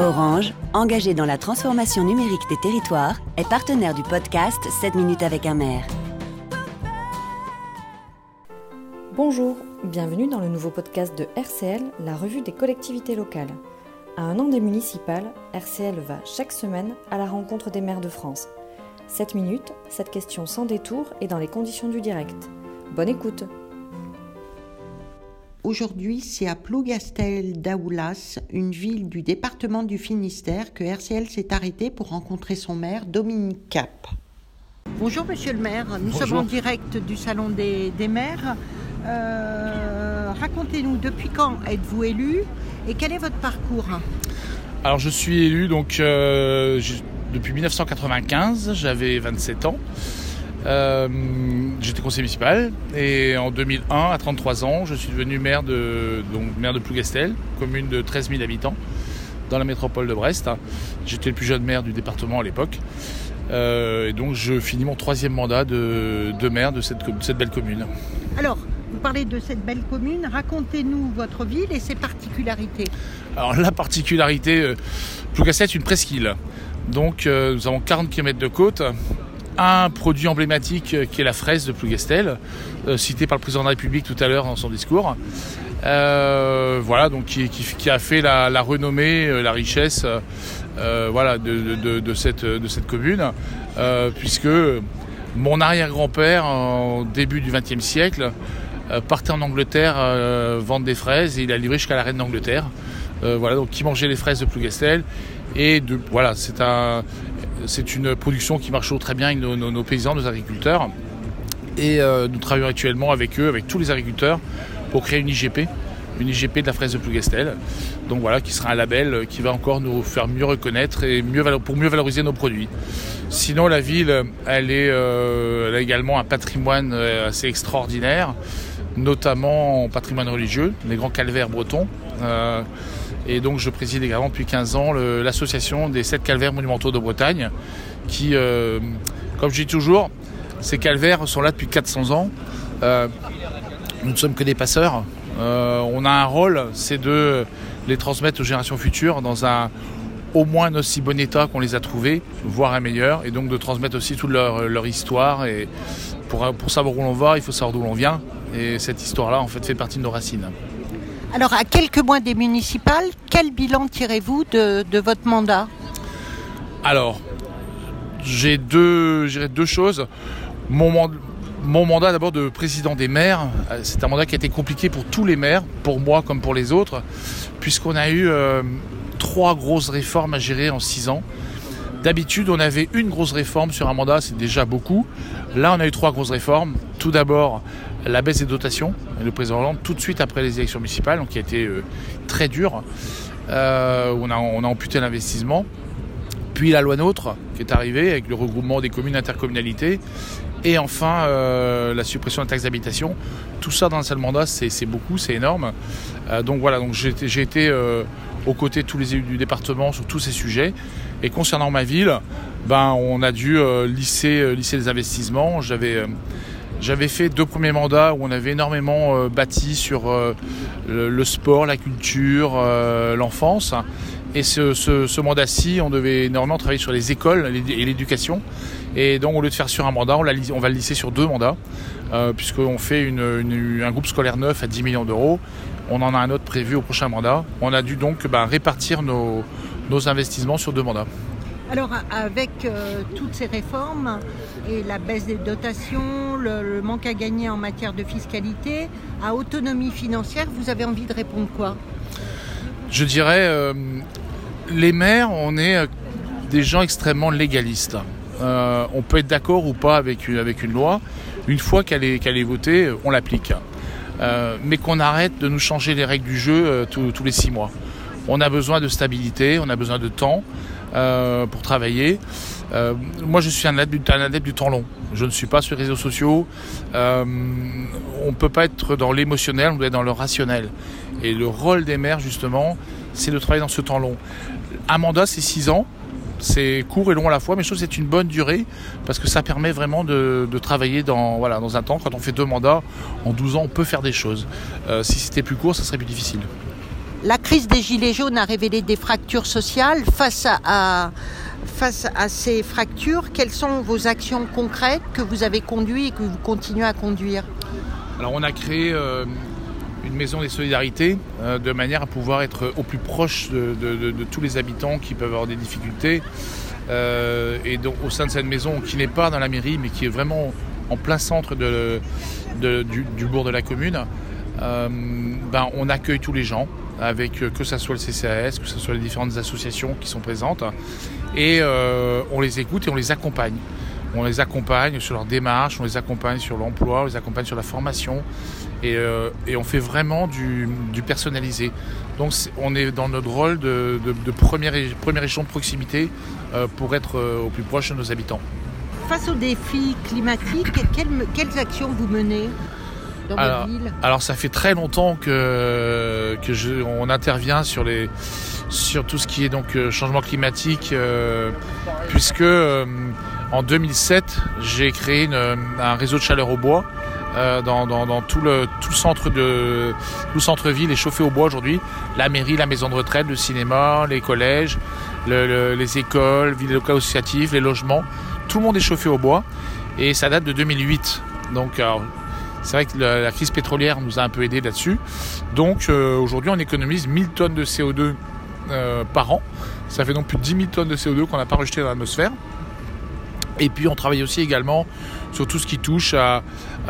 Orange, engagé dans la transformation numérique des territoires, est partenaire du podcast 7 minutes avec un maire. Bonjour, bienvenue dans le nouveau podcast de RCL, la revue des collectivités locales. À un an des municipales, RCL va chaque semaine à la rencontre des maires de France. 7 minutes, cette question sans détour et dans les conditions du direct. Bonne écoute Aujourd'hui, c'est à Plougastel d'Aoulas, une ville du département du Finistère, que RCL s'est arrêté pour rencontrer son maire, Dominique Cap. Bonjour Monsieur le maire, nous sommes en direct du Salon des, maires. Euh, racontez-nous, depuis quand êtes-vous élu et quel est votre parcours Alors je suis élu donc euh, depuis 1995, j'avais 27 ans. Euh, j'étais conseiller municipal et en 2001, à 33 ans, je suis devenu maire de, donc, maire de Plougastel, commune de 13 000 habitants dans la métropole de Brest. J'étais le plus jeune maire du département à l'époque. Euh, et donc je finis mon troisième mandat de, maire de cette, cette, belle commune. Alors, vous parlez de cette belle commune, racontez-nous votre ville et ses particularités. Alors la particularité, euh, Plougastel est une presqu'île. Donc nous avons 40 km de côte un produit emblématique euh, qui est la fraise de Plougastel, euh, cité par le président de la République tout à l'heure dans son discours. Euh, voilà, donc qui, a fait la, renommée, la richesse, voilà, de, cette, commune, puisque mon arrière-grand-père, au début du XXe siècle, partait en Angleterre vendre des fraises et il a livré jusqu'à la reine d'Angleterre. voilà, donc qui mangeait les fraises de Plougastel. Et voilà, c'est un, c'est une production qui marche très bien avec nos, paysans, nos agriculteurs. Et euh, nous travaillons actuellement avec eux, avec tous les agriculteurs, pour créer une IGP, une IGP de la fraise de Plougastel. Donc voilà, qui sera un label qui va encore nous faire mieux reconnaître et pour mieux valoriser nos produits. Sinon, la ville, elle, est, euh, a également un patrimoine euh, assez extraordinaire, notamment en patrimoine religieux, les grands calvaires bretons. Et donc je préside également depuis 15 ans l'association des sept calvaires monumentaux de Bretagne, qui, euh, comme je dis toujours, ces calvaires sont là depuis 400 ans. Euh, nous ne sommes que des passeurs. Euh, on a un rôle, c'est de les transmettre aux générations futures dans un au moins aussi bon état qu'on les a trouvés, voire un meilleur, et donc de transmettre aussi toute leur, histoire. Et pour, pour savoir où l'on va, il faut savoir d'où l'on vient. Et cette histoire-là, en fait, fait partie de nos racines. Alors, à quelques mois des municipales, quel bilan tirez-vous de, votre mandat? Alors, j'ai deux, choses. Mon, mon mandat d'abord de président des maires, euh, c'est un mandat qui a été compliqué pour tous les maires, pour moi comme pour les autres, puisqu'on a eu euh, trois grosses réformes à gérer en six ans. D'habitude, on avait une grosse réforme sur un mandat, c'est déjà beaucoup. Là, on a eu trois grosses réformes. Tout d'abord, la baisse des dotations. le président Hollande, tout de suite après les élections municipales, donc qui a été euh, très dur, euh, on, a, on a amputé l'investissement. Puis la loi NOTRe qui est arrivée avec le regroupement des communes intercommunalités. Et enfin, euh, la suppression de la taxe d'habitation. Tout ça dans un seul mandat, c'est beaucoup, c'est énorme. donc voilà, donc j'ai été aux côtés de tous les élus du département sur tous ces sujets. Et concernant ma ville, ben, on a dû lisser, lisser les investissements. J'avais j'avais fait deux premiers mandats où on avait énormément euh, bâti sur euh, le, sport, la culture, euh, l'enfance. Et ce, mandat-ci, on devait énormément travailler sur les écoles et l'éducation. Et donc, au lieu de faire sur un mandat, on, va le lisser sur deux mandats, puisqu'on fait un groupe scolaire neuf à 10 millions d'euros. On en a un autre prévu au prochain mandat. On a dû donc bah, répartir nos investissements sur deux mandats. Alors avec euh, toutes ces réformes et la baisse des dotations, le, manque à gagner en matière de fiscalité, à autonomie financière, vous avez envie de répondre quoi? Je dirais, euh, les maires, on est euh, des gens extrêmement légalistes. on peut être d'accord ou pas avec, une loi. Une fois qu'elle est, qu'elle est votée, on l'applique. mais qu'on arrête de nous changer les règles du jeu tous les six mois. On a besoin de stabilité, on a besoin de temps. Euh, pour travailler. Euh, moi, je suis un adepte, du temps long. Je ne suis pas sur les réseaux sociaux. Euh, on ne peut pas être dans l'émotionnel, on doit être dans le rationnel. Et le rôle des maires, justement, c'est de travailler dans ce temps long. Un mandat, c'est 6 ans. C'est court et long à la fois, mais je trouve que c'est une bonne durée parce que ça permet vraiment de, travailler dans, voilà, dans un temps. Quand on fait deux mandats, en 12 ans, on peut faire des choses. si c'était plus court, ça serait plus difficile. La crise des Gilets jaunes a révélé des fractures sociales. Face à, ces fractures, quelles sont vos actions concrètes que vous avez conduites et que vous continuez à conduire? Alors on a créé euh, une maison des solidarités euh, de manière à pouvoir être au plus proche de, tous les habitants qui peuvent avoir des difficultés. Euh, et donc au sein de cette maison qui n'est pas dans la mairie mais qui est vraiment en plein centre du, du, bourg de la commune, ben, on accueille tous les gens avec euh, que ce soit le CCAS, que ce soit les différentes associations qui sont présentes. Et euh, on les écoute et on les accompagne. On les accompagne sur leur démarche, on les accompagne sur l'emploi, on les accompagne sur la formation. Et, euh, on fait vraiment du, personnalisé. Donc on est dans notre rôle de, de, premier, échelon de proximité pour être au plus proche de nos habitants. Face aux défis climatiques, quelles actions vous menez? Alors, ça fait très longtemps que, que je, on intervient sur, les, sur tout ce qui est donc euh, changement climatique, euh, puisque euh, en 2007 j'ai créé un réseau de chaleur au bois. dans, dans, tout, le, tout le centre de tout centre-ville est chauffé au bois aujourd'hui. La mairie, la maison de retraite, le cinéma, les collèges, les écoles, villes locales associatives, les logements. Tout le monde est chauffé au bois et ça date de 2008. Donc alors, c'est vrai que la, crise pétrolière nous a un peu aidé là-dessus. Donc euh, aujourd'hui, on économise 1000 tonnes de CO2 euh, par an. Ça fait donc plus de 10 000 tonnes de CO2 qu'on n'a pas rejeté dans l'atmosphère. Et puis on travaille aussi également sur tout ce qui touche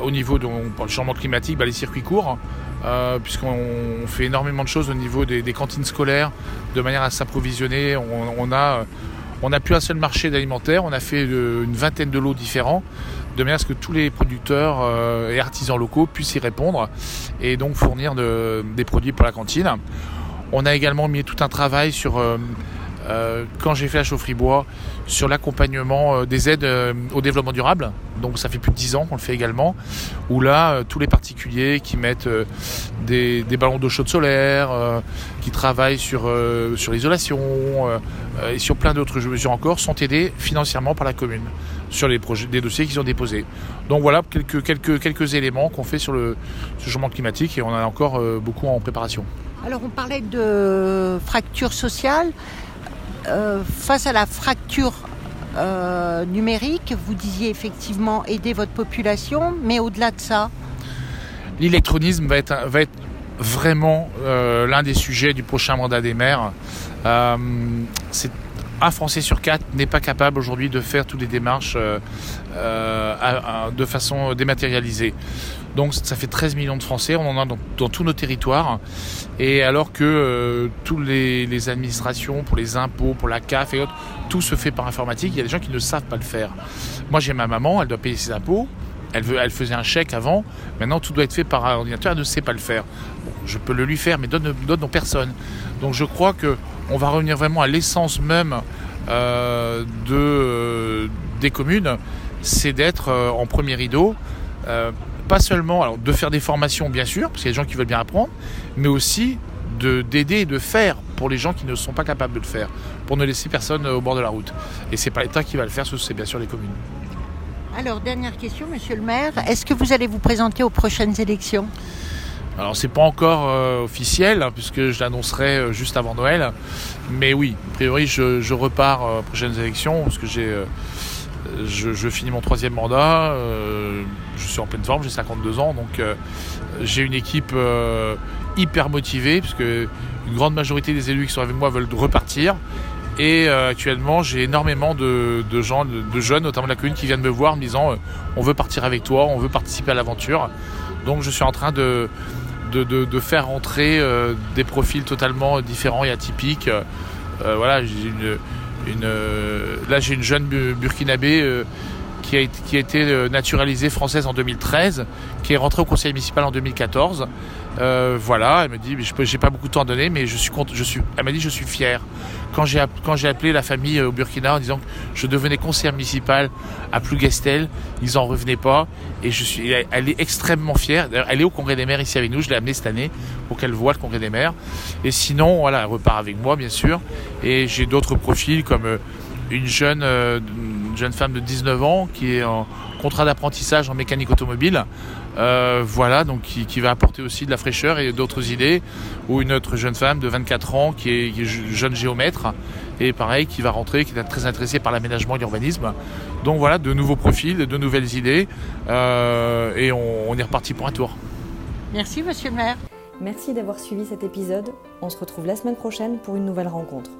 au niveau du changement climatique, bah, les circuits courts, euh, puisqu'on fait énormément de choses au niveau des, cantines scolaires, de manière à s'approvisionner. On, a, on n'a plus un seul marché d'alimentaire, on a fait une vingtaine de lots différents de manière à ce que tous les producteurs euh, et artisans locaux puissent y répondre et donc fournir des produits pour la cantine. On a également mis tout un travail sur euh, euh, quand j'ai fait la chaufferie bois sur l'accompagnement euh, des aides euh, au développement durable. Donc ça fait plus de 10 ans qu'on le fait également. Où là, tous les particuliers qui mettent des, ballons d'eau chaude solaire, qui travaillent sur, sur l'isolation et sur plein d'autres mesures encore, sont aidés financièrement par la commune sur les projets, des dossiers qu'ils ont déposés. Donc voilà quelques, quelques, quelques éléments qu'on fait sur le changement climatique et on en a encore beaucoup en préparation. Alors on parlait de fracture sociale. Euh, face à la fracture euh, numérique, vous disiez effectivement aider votre population, mais au-delà de ça L'électronisme va être, vraiment euh, l'un des sujets du prochain mandat des maires. un Français sur quatre n'est pas capable aujourd'hui de faire toutes les démarches de façon dématérialisée. Donc ça fait 13 millions de Français, on en a dans, tous nos territoires. Et alors que euh, toutes les, administrations, pour les impôts, pour la CAF et autres, tout se fait par informatique, il y a des gens qui ne savent pas le faire. Moi j'ai ma maman, elle doit payer ses impôts, elle, veut, elle faisait un chèque avant, maintenant tout doit être fait par ordinateur, elle ne sait pas le faire. je peux le lui faire, mais donne, donne personne. Donc je crois qu'on va revenir vraiment à l'essence même euh, euh, des communes, c'est d'être en premier rideau pas seulement alors, de faire des formations, bien sûr, parce qu'il y a des gens qui veulent bien apprendre, mais aussi d'aider et de faire pour les gens qui ne sont pas capables de le faire, pour ne laisser personne au bord de la route. Et c'est pas l'État qui va le faire, c'est bien sûr les communes. Alors, dernière question, monsieur le maire, est-ce que vous allez vous présenter aux prochaines élections? Alors c'est pas encore euh, officiel hein, puisque je l'annoncerai euh, juste avant Noël, mais oui, a priori je, repars euh, aux prochaines élections parce que j'ai je, finis mon troisième mandat, euh, je suis en pleine forme, j'ai 52 ans, donc euh, j'ai une équipe euh, hyper motivée, puisque une grande majorité des élus qui sont avec moi veulent repartir. Et actuellement, j'ai énormément de, gens, de, jeunes, notamment de la commune, qui viennent me voir en me disant on veut partir avec toi, on veut participer à l'aventure. Donc je suis en train de, de, faire entrer des profils totalement différents et atypiques. voilà, j'ai une euh, là, j'ai une jeune burkinabé euh, qui, a, été euh, naturalisée française en 2013, qui est rentrée au conseil municipal en 2014. voilà, elle me dit, je j'ai pas beaucoup de temps à donner, mais je suis, je suis, elle m'a dit, je suis fier quand j'ai appelé la famille au Burkina en disant que je devenais conseiller municipal à Plougastel, ils en revenaient pas et je suis elle est extrêmement fière. Elle est au congrès des maires ici avec nous, je l'ai amenée cette année pour qu'elle voit le congrès des maires. Et sinon, voilà, elle repart avec moi bien sûr et j'ai d'autres profils comme euh, une jeune euh, une jeune femme de 19 ans qui est en contrat d'apprentissage en mécanique automobile Euh, voilà, donc qui, va apporter aussi de la fraîcheur et d'autres idées. Ou une autre jeune femme de 24 ans qui est, jeune géomètre et pareil qui va rentrer, qui est très intéressée par l'aménagement et l'urbanisme. Donc voilà, de nouveaux profils, de nouvelles idées euh, et on, on est reparti pour un tour. Merci Monsieur le maire. Merci d'avoir suivi cet épisode. On se retrouve la semaine prochaine pour une nouvelle rencontre.